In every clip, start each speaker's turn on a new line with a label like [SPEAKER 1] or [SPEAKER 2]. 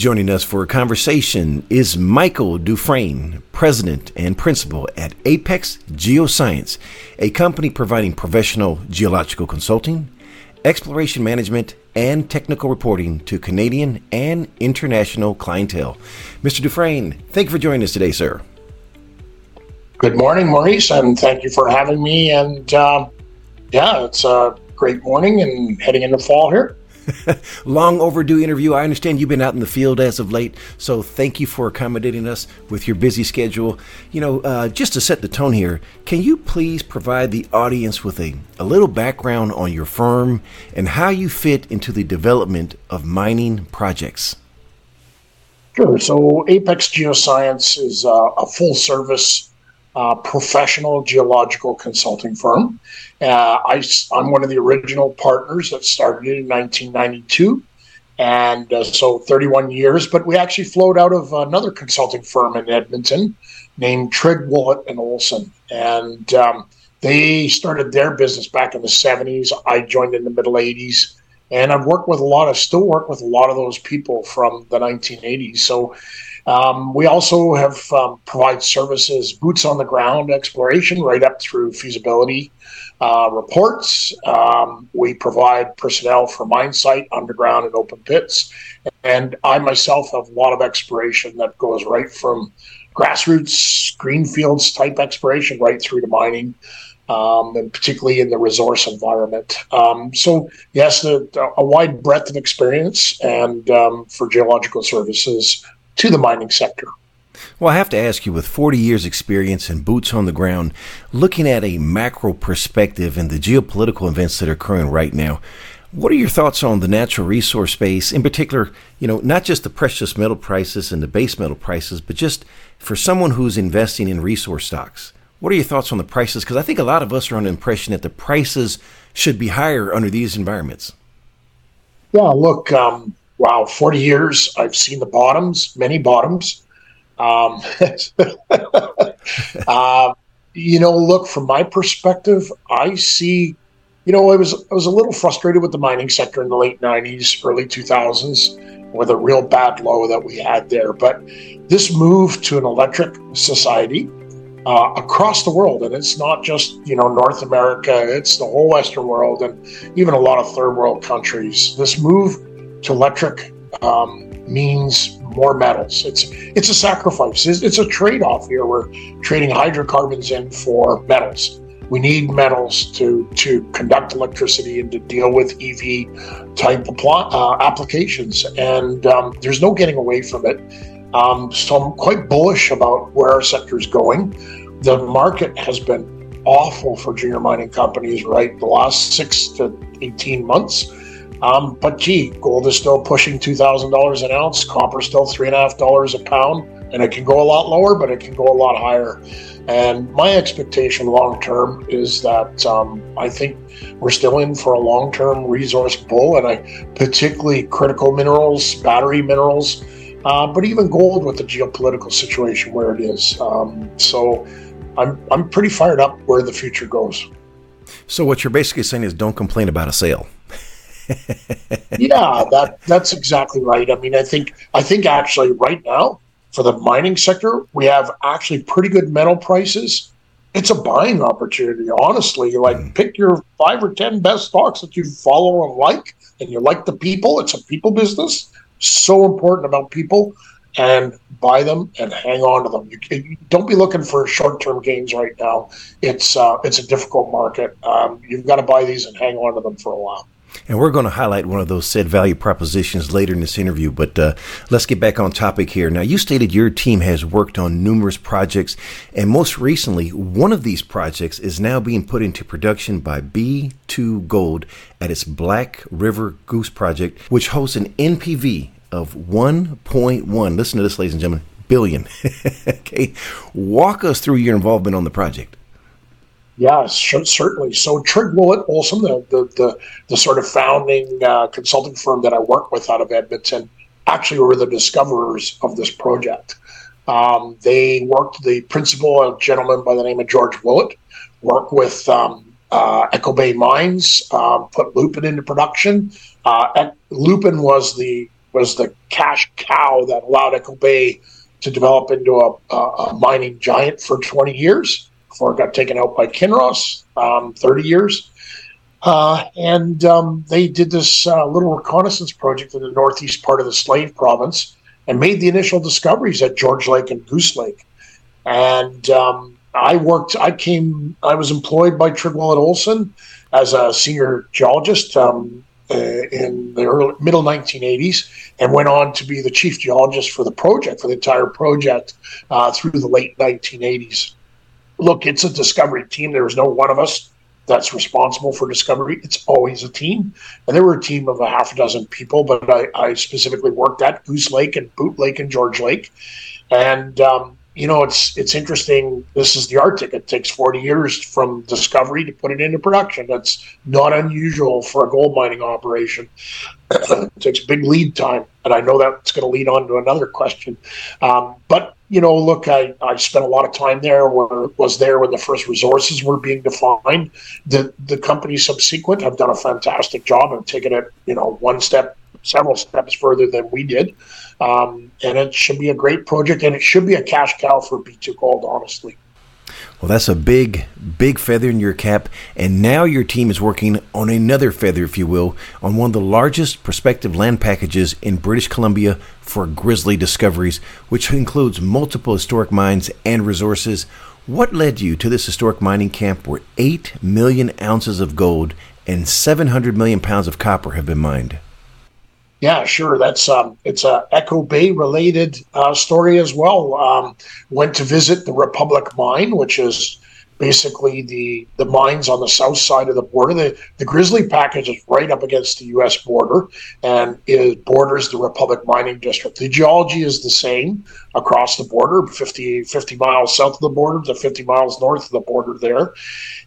[SPEAKER 1] Joining us for a conversation is Michael Dufresne, President and Principal at Apex Geoscience, a company providing professional geological consulting, exploration management, and technical reporting to Canadian and international clientele. Mr. Dufresne, thank you for joining us today, sir.
[SPEAKER 2] Good morning, Maurice, and thank you for having me. And uh, yeah, it's a great morning and heading into fall here.
[SPEAKER 1] Long overdue interview. I understand you've been out in the field as of late, so thank you for accommodating us with your busy schedule. You know, uh, just to set the tone here, can you please provide the audience with a, a little background on your firm and how you fit into the development of mining projects?
[SPEAKER 2] Sure. So, Apex Geoscience is uh, a full service uh, professional geological consulting firm. Uh, I, am one of the original partners that started in 1992. And uh, so 31 years, but we actually flowed out of another consulting firm in Edmonton named Trigg Woolett and Olson. And um, they started their business back in the 70s. I joined in the middle 80s. And I've worked with a lot of, still work with a lot of those people from the 1980s. So um, we also have um, provide services, boots on the ground exploration, right up through feasibility uh, reports. Um, we provide personnel for mine site, underground, and open pits. And I myself have a lot of exploration that goes right from grassroots, greenfields type exploration right through to mining. Um, and particularly in the resource environment. Um, so, yes, a, a, wide breadth of experience and um, for geological services to the mining sector.
[SPEAKER 1] Well, I have to ask you, with 40 years' experience and boots on the ground, looking at a macro perspective and the geopolitical events that are occurring right now, what are your thoughts on the natural resource space, in particular, you know, not just the precious metal prices and the base metal prices, but just for someone who's investing in resource stocks? What are your thoughts on the prices? Because I think a lot of us are under the impression that the prices should be higher under these environments.
[SPEAKER 2] Yeah, look, um, wow, 40 years, I've seen the bottoms, many bottoms. Um, uh, you know, look, from my perspective, I see, you know, I was, I was a little frustrated with the mining sector in the late 90s, early 2000s with a real bad low that we had there. But this move to an electric society uh, across the world, and it's not just you know North America; it's the whole Western world, and even a lot of third world countries. This move to electric um, means more metals. It's it's a sacrifice. It's, it's a trade off here. We're trading hydrocarbons in for metals. We need metals to to conduct electricity and to deal with EV type uh, applications. And um, there's no getting away from it. Um, so I'm quite bullish about where our sector is going. The market has been awful for junior mining companies, right? The last six to 18 months um, but gee, gold is still pushing two thousand dollars an ounce. Copper still three and a half dollars a pound, and it can go a lot lower, but it can go a lot higher. And my expectation long term is that um, I think we're still in for a long term resource bull, and I particularly critical minerals, battery minerals, uh, but even gold with the geopolitical situation where it is. Um, so I'm I'm pretty fired up where the future goes.
[SPEAKER 1] So what you're basically saying is don't complain about a sale
[SPEAKER 2] yeah, that that's exactly right. I mean, I think I think actually right now for the mining sector, we have actually pretty good metal prices. It's a buying opportunity, honestly. Like mm. pick your five or ten best stocks that you follow and like, and you like the people. It's a people business. So important about people, and buy them and hang on to them. You, you don't be looking for short term gains right now. It's uh, it's a difficult market. Um, you've got to buy these and hang on to them for a while.
[SPEAKER 1] And we're going to highlight one of those said value propositions later in this interview, but uh, let's get back on topic here. Now, you stated your team has worked on numerous projects, and most recently, one of these projects is now being put into production by B2 Gold at its Back River Goose project, which hosts an NPV of 1.1. Listen to this, ladies and gentlemen, billion. okay, walk us through your involvement on the project.
[SPEAKER 2] Yes, certainly. So Trigg Woolett Olson, the, the, the, the, sort of founding uh, consulting firm that I work with out of Edmonton, actually were the discoverers of this project. Um, they worked, the principal, a gentleman by the name of George Woolett, worked with um, uh, Echo Bay Mines, um, put Lupin into production. Uh, Lupin was the was the cash cow that allowed Echo Bay to develop into a, a mining giant for 20 years before it got taken out by Kinross, um, 30 years. Uh, and um, they did this uh, little reconnaissance project in the northeast part of the Slave province and made the initial discoveries at George Lake and Goose Lake. And um, I worked, I came, I was employed by Trigwell and Olson as a senior geologist um, uh, in the early, middle 1980s and went on to be the chief geologist for the project, for the entire project uh, through the late 1980s. Look, it's a discovery team. There was no one of us that's responsible for discovery. It's always a team. And there were a team of a half a dozen people, but I, I specifically worked at Goose Lake and Boot Lake and George Lake. And um, you know, it's it's interesting. This is the Arctic. It takes 40 years from discovery to put it into production. That's not unusual for a gold mining operation. it takes big lead time, and I know that's going to lead on to another question. Um, but you know, look, I, I spent a lot of time there. Where was there when the first resources were being defined. The the company subsequent have done a fantastic job of taking it, you know, one step, several steps further than we did. Um, and it should be a great project, and it should be a cash cow for B2 Gold, honestly.
[SPEAKER 1] Well, that's a big, big feather in your cap. And now your team is working on another feather, if you will, on one of the largest prospective land packages in British Columbia for grizzly discoveries, which includes multiple historic mines and resources. What led you to this historic mining camp where 8 million ounces of gold and 700 million pounds of copper have been mined?
[SPEAKER 2] Yeah, sure. That's um, it's a Echo Bay related uh, story as well. Um, went to visit the Republic Mine, which is basically the the mines on the south side of the border. The the Grizzly package is right up against the U.S. border and it borders the Republic Mining District. The geology is the same across the border, 50, 50 miles south of the border to 50 miles north of the border there.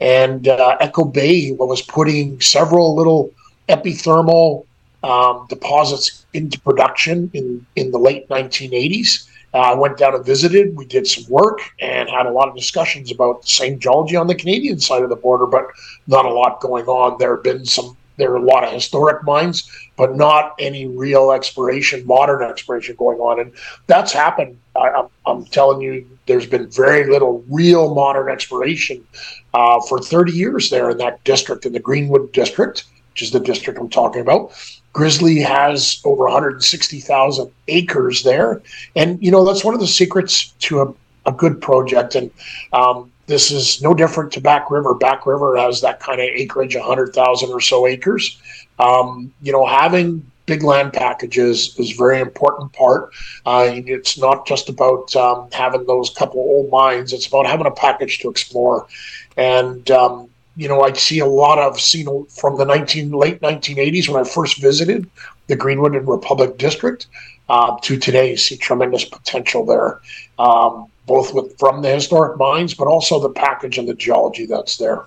[SPEAKER 2] And uh, Echo Bay was putting several little epithermal um, deposits into production in, in the late 1980s. Uh, I went down and visited. We did some work and had a lot of discussions about the same geology on the Canadian side of the border, but not a lot going on. There have been some, there are a lot of historic mines, but not any real exploration, modern exploration going on. And that's happened. I, am I'm telling you, there's been very little real modern exploration uh, for 30 years there in that district, in the Greenwood district, which is the district I'm talking about. Grizzly has over 160,000 acres there. And, you know, that's one of the secrets to a, a good project. And um, this is no different to Back River. Back River has that kind of acreage, 100,000 or so acres. Um, you know, having big land packages is a very important part. Uh, it's not just about um, having those couple old mines, it's about having a package to explore. And, um, you know, I'd see a lot of, seen from the 19, late 1980s when I first visited the Greenwood and Republic District uh, to today, see tremendous potential there, um, both with from the historic mines, but also the package and the geology that's there.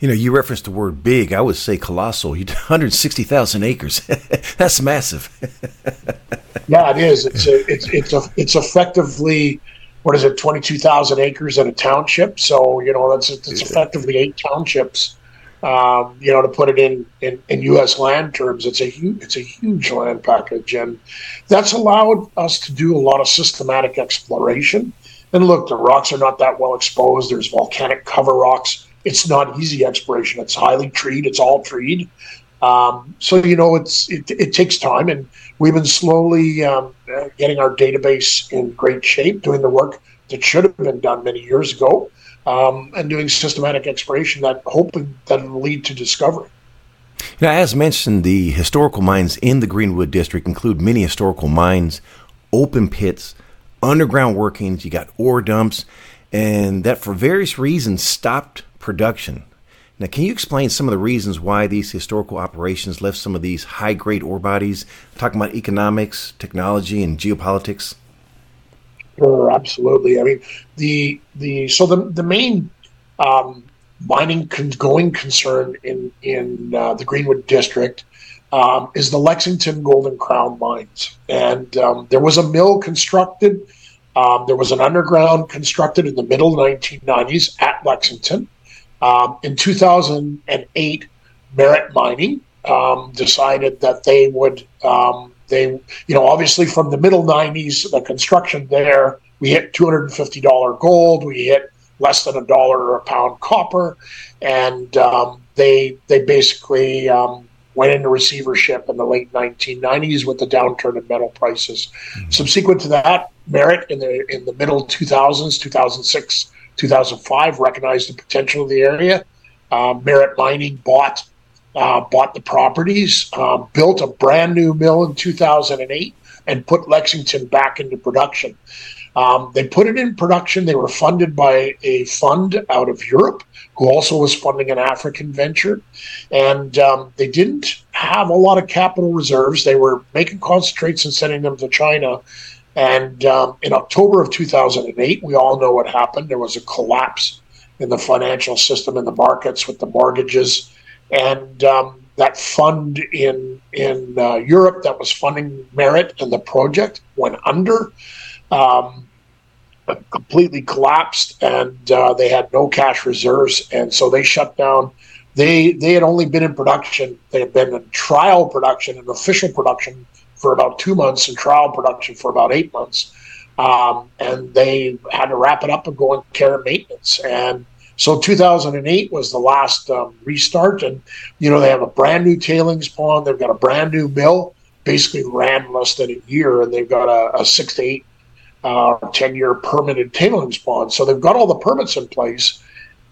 [SPEAKER 1] You know, you referenced the word big. I would say colossal. 160,000 acres. That's massive.
[SPEAKER 2] yeah, it is. It's a, it's it's a, it's effectively what is it, 22,000 acres in a township. So, you know, that's it's effectively eight townships. Um, you know, to put it in, in, in U.S. land terms, it's a huge it's a huge land package, and that's allowed us to do a lot of systematic exploration. And look, the rocks are not that well exposed. There's volcanic cover rocks. It's not easy exploration. It's highly treed. It's all treed. Um, so you know, it's it, it takes time, and we've been slowly um, uh, getting our database in great shape, doing the work that should have been done many years ago, um, and doing systematic exploration that hoping that will lead to discovery.
[SPEAKER 1] Now, as mentioned, the historical mines in the Greenwood District include many historical mines, open pits, underground workings. You got ore dumps, and that for various reasons stopped production. Now, can you explain some of the reasons why these historical operations left some of these high grade ore bodies? Talking about economics, technology, and geopolitics.
[SPEAKER 2] Sure, absolutely. I mean, the the so the the main um, mining con- going concern in in uh, the Greenwood district um, is the Lexington Golden Crown mines, and um, there was a mill constructed. Um, there was an underground constructed in the middle 1990s at Lexington. Um, in 2008, Merit Mining um, decided that they would um, they, you know, obviously from the middle 90s, the construction there, we hit $250 gold, we hit less than a dollar a pound copper, and um, they they basically um, went into receivership in the late 1990s with the downturn in metal prices. Mm-hmm. Subsequent to that, Merit in the in the middle 2000s, 2006, 2005, recognized the potential of the area. Uh, Merit Mining bought uh, bought the properties, uh, built a brand new mill in 2008, and put Lexington back into production. Um, they put it in production. They were funded by a fund out of Europe who also was funding an African venture. And um, they didn't have a lot of capital reserves. They were making concentrates and sending them to China. And um, in October of 2008, we all know what happened. There was a collapse in the financial system in the markets with the mortgages. And um, that fund in in uh, Europe that was funding Merit and the project went under. Um, completely collapsed, and uh, they had no cash reserves, and so they shut down. They they had only been in production. They had been in trial production and official production for about two months, and trial production for about eight months. Um, and they had to wrap it up and go on care and maintenance. And so 2008 was the last um, restart, and you know they have a brand new tailings pond. They've got a brand new mill, basically ran less than a year, and they've got a, a six to eight uh, 10 year permitted tailings pond. So they've got all the permits in place.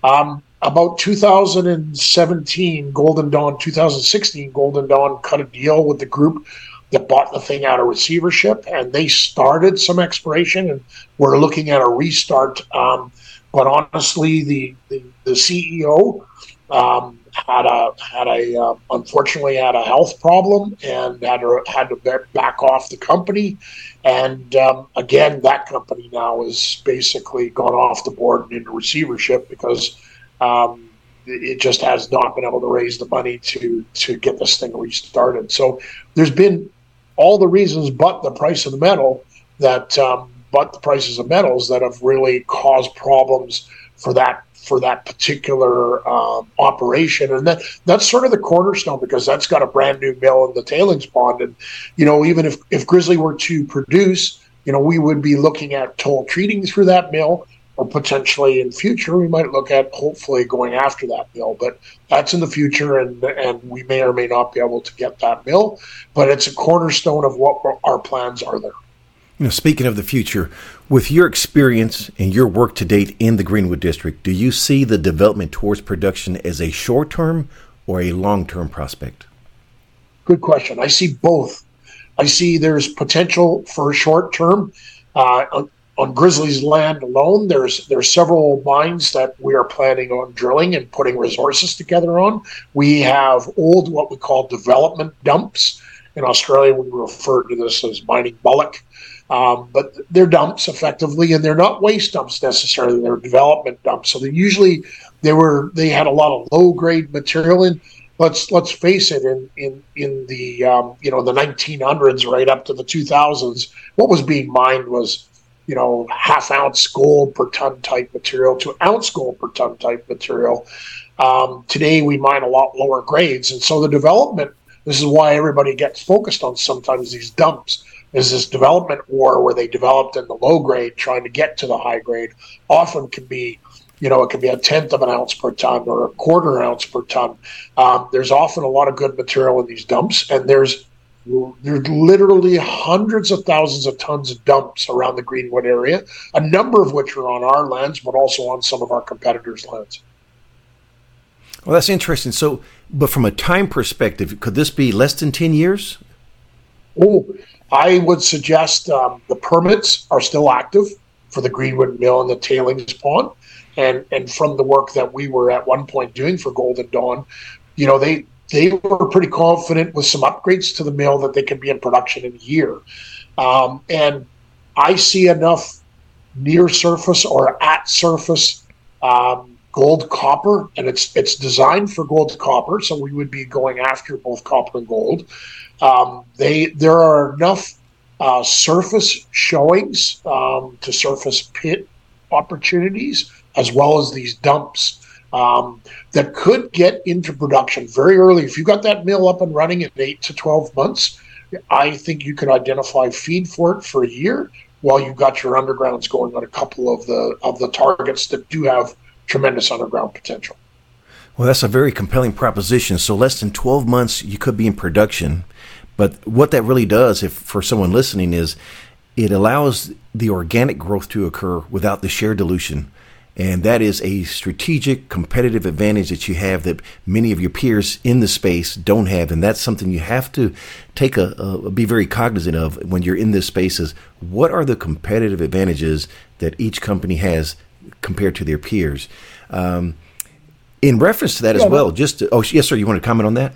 [SPEAKER 2] Um, about 2017, Golden Dawn, 2016, Golden Dawn cut a deal with the group that bought the thing out of receivership, and they started some exploration, and we're looking at a restart. Um, but honestly, the, the, the CEO um, had a had a uh, unfortunately had a health problem and had to had to back off the company, and um, again that company now is basically gone off the board and into receivership because um, it just has not been able to raise the money to to get this thing restarted. So there's been all the reasons, but the price of the metal that um, but the prices of metals that have really caused problems for that for that particular um, operation, and that that's sort of the cornerstone because that's got a brand new mill in the tailings pond, and you know even if if Grizzly were to produce, you know we would be looking at toll treating through that mill, or potentially in future we might look at hopefully going after that mill, but that's in the future, and and we may or may not be able to get that mill, but it's a cornerstone of what our plans are there.
[SPEAKER 1] You know, speaking of the future, with your experience and your work to date in the Greenwood District, do you see the development towards production as a short term or a long term prospect?
[SPEAKER 2] Good question. I see both. I see there's potential for a short term. Uh, on, Grizzly's land alone, there's there's several mines that we are planning on drilling and putting resources together on. We have old what we call development dumps. In Australia, we refer to this as mining mullock. Um, but they're dumps effectively, and they're not waste dumps necessarily. They're development dumps. So they usually they were they had a lot of low grade material in. Let's let's face it. In in in the um, you know the 1900s right up to the 2000s, what was being mined was you know half ounce gold per ton type material to ounce gold per ton type material. Um, today we mine a lot lower grades, and so the development. This is why everybody gets focused on sometimes these dumps is this development ore where they developed in the low grade trying to get to the high grade often can be you know it can be a tenth of an ounce per ton or a quarter ounce per ton um, there's often a lot of good material in these dumps and there's there's literally hundreds of thousands of tons of dumps around the greenwood area a number of which are on our lands but also on some of our competitors lands.
[SPEAKER 1] Well that's interesting. So but from a time perspective could this be less than 10 years?
[SPEAKER 2] Oh I would suggest um, the permits are still active for the Greenwood Mill and the tailings pond. And, and from the work that we were at one point doing for Golden Dawn, you know, they, they were pretty confident with some upgrades to the mill that they could be in production in a year. Um, and I see enough near surface or at surface um, gold copper, and it's it's designed for gold copper, so we would be going after both copper and gold. Um, they there are enough uh, surface showings um, to surface pit opportunities as well as these dumps um, that could get into production very early. If you got that mill up and running in eight to twelve months, I think you can identify feed for it for a year while you got your undergrounds going on a couple of the of the targets that do have tremendous underground potential.
[SPEAKER 1] Well, that's a very compelling proposition. So less than 12 months you could be in production. But what that really does if for someone listening is it allows the organic growth to occur without the share dilution. And that is a strategic competitive advantage that you have that many of your peers in the space don't have. And that's something you have to take a, a be very cognizant of when you're in this space is what are the competitive advantages that each company has compared to their peers. Um, in reference to that yeah, as well, just to, oh yes, sir, you want to comment on that?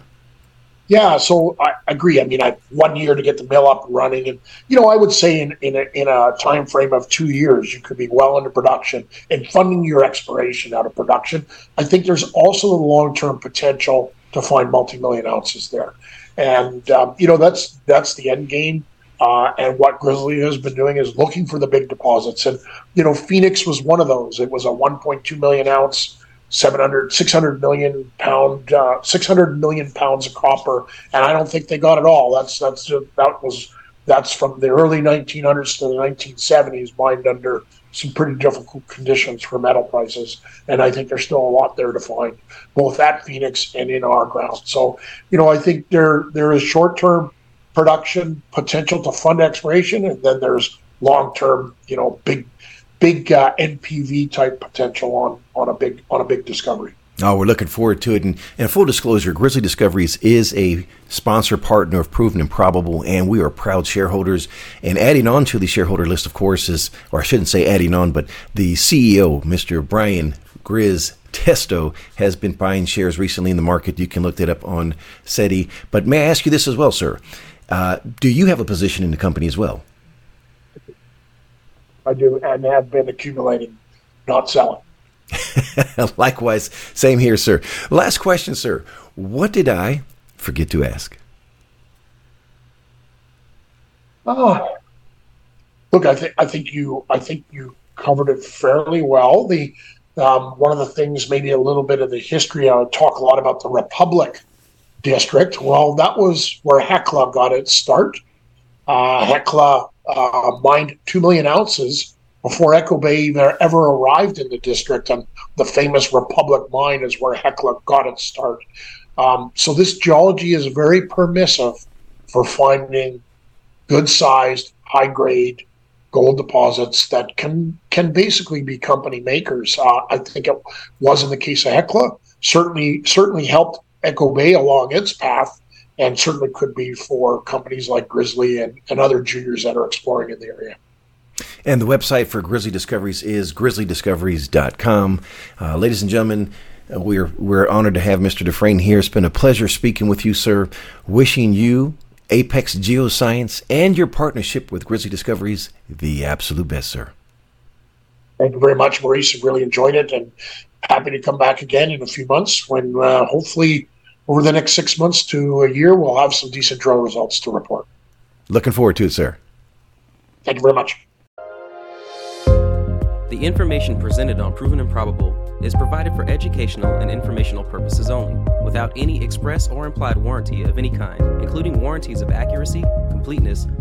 [SPEAKER 2] Yeah, so I agree. I mean, I one year to get the mill up and running, and you know, I would say in in a, in a time frame of two years, you could be well into production and funding your exploration out of production. I think there's also the long term potential to find multi million ounces there, and um, you know, that's that's the end game. Uh, and what Grizzly has been doing is looking for the big deposits. And, you know, Phoenix was one of those. It was a 1.2 million ounce, 700, 600 million pound, uh, 600 million pounds of copper. And I don't think they got it all. That's, that's, that was, that's from the early 1900s to the 1970s, mined under some pretty difficult conditions for metal prices. And I think there's still a lot there to find, both at Phoenix and in our ground. So, you know, I think there, there is short term production potential to fund exploration, and then there's long term, you know, big big uh, NPV type potential on on a big on a big discovery.
[SPEAKER 1] Oh, we're looking forward to it. And, and full disclosure, Grizzly Discoveries is a sponsor partner of Proven and Probable, and we are proud shareholders. And adding on to the shareholder list, of course, is, or I shouldn't say adding on, but the CEO, Mr. Brian Grizz Testo, has been buying shares recently in the market. You can look that up on SEDI. But may I ask you this as well, sir? Uh, do you have a position in the company as well?
[SPEAKER 2] I do, and have been accumulating, not selling.
[SPEAKER 1] Likewise, same here, sir. Last question, sir. What did I forget to ask?
[SPEAKER 2] Oh, look, I think I think you I think you covered it fairly well. The um, one of the things, maybe a little bit of the history. I would talk a lot about the Republic district. Well, that was where Hecla got its start. Uh, Hecla uh, mined 2 million ounces before Echo Bay ever arrived in the district. And the famous Republic mine is where Hecla got its start. Um, so this geology is very permissive for finding good sized, high grade gold deposits that can can basically be company makers. Uh, I think it was in the case of Hecla. Certainly, certainly helped Echo Bay along its path, and certainly could be for companies like Grizzly and, and other juniors that are exploring in the area.
[SPEAKER 1] And the website for Grizzly Discoveries is grizzlydiscoveries.com. Uh, ladies and gentlemen, uh, we're we're honored to have Mr. Dufresne here. It's been a pleasure speaking with you, sir. Wishing you Apex Geoscience and your partnership with Grizzly Discoveries the absolute best, sir.
[SPEAKER 2] Thank you very much, Maurice. I really enjoyed it and happy to come back again in a few months when uh, hopefully over the next six months to a year, we'll have some decent drill results to report.
[SPEAKER 1] Looking forward to it, sir.
[SPEAKER 2] Thank you very much.
[SPEAKER 3] The information presented on Proven and Probable is provided for educational and informational purposes only, without any express or implied warranty of any kind, including warranties of accuracy, completeness,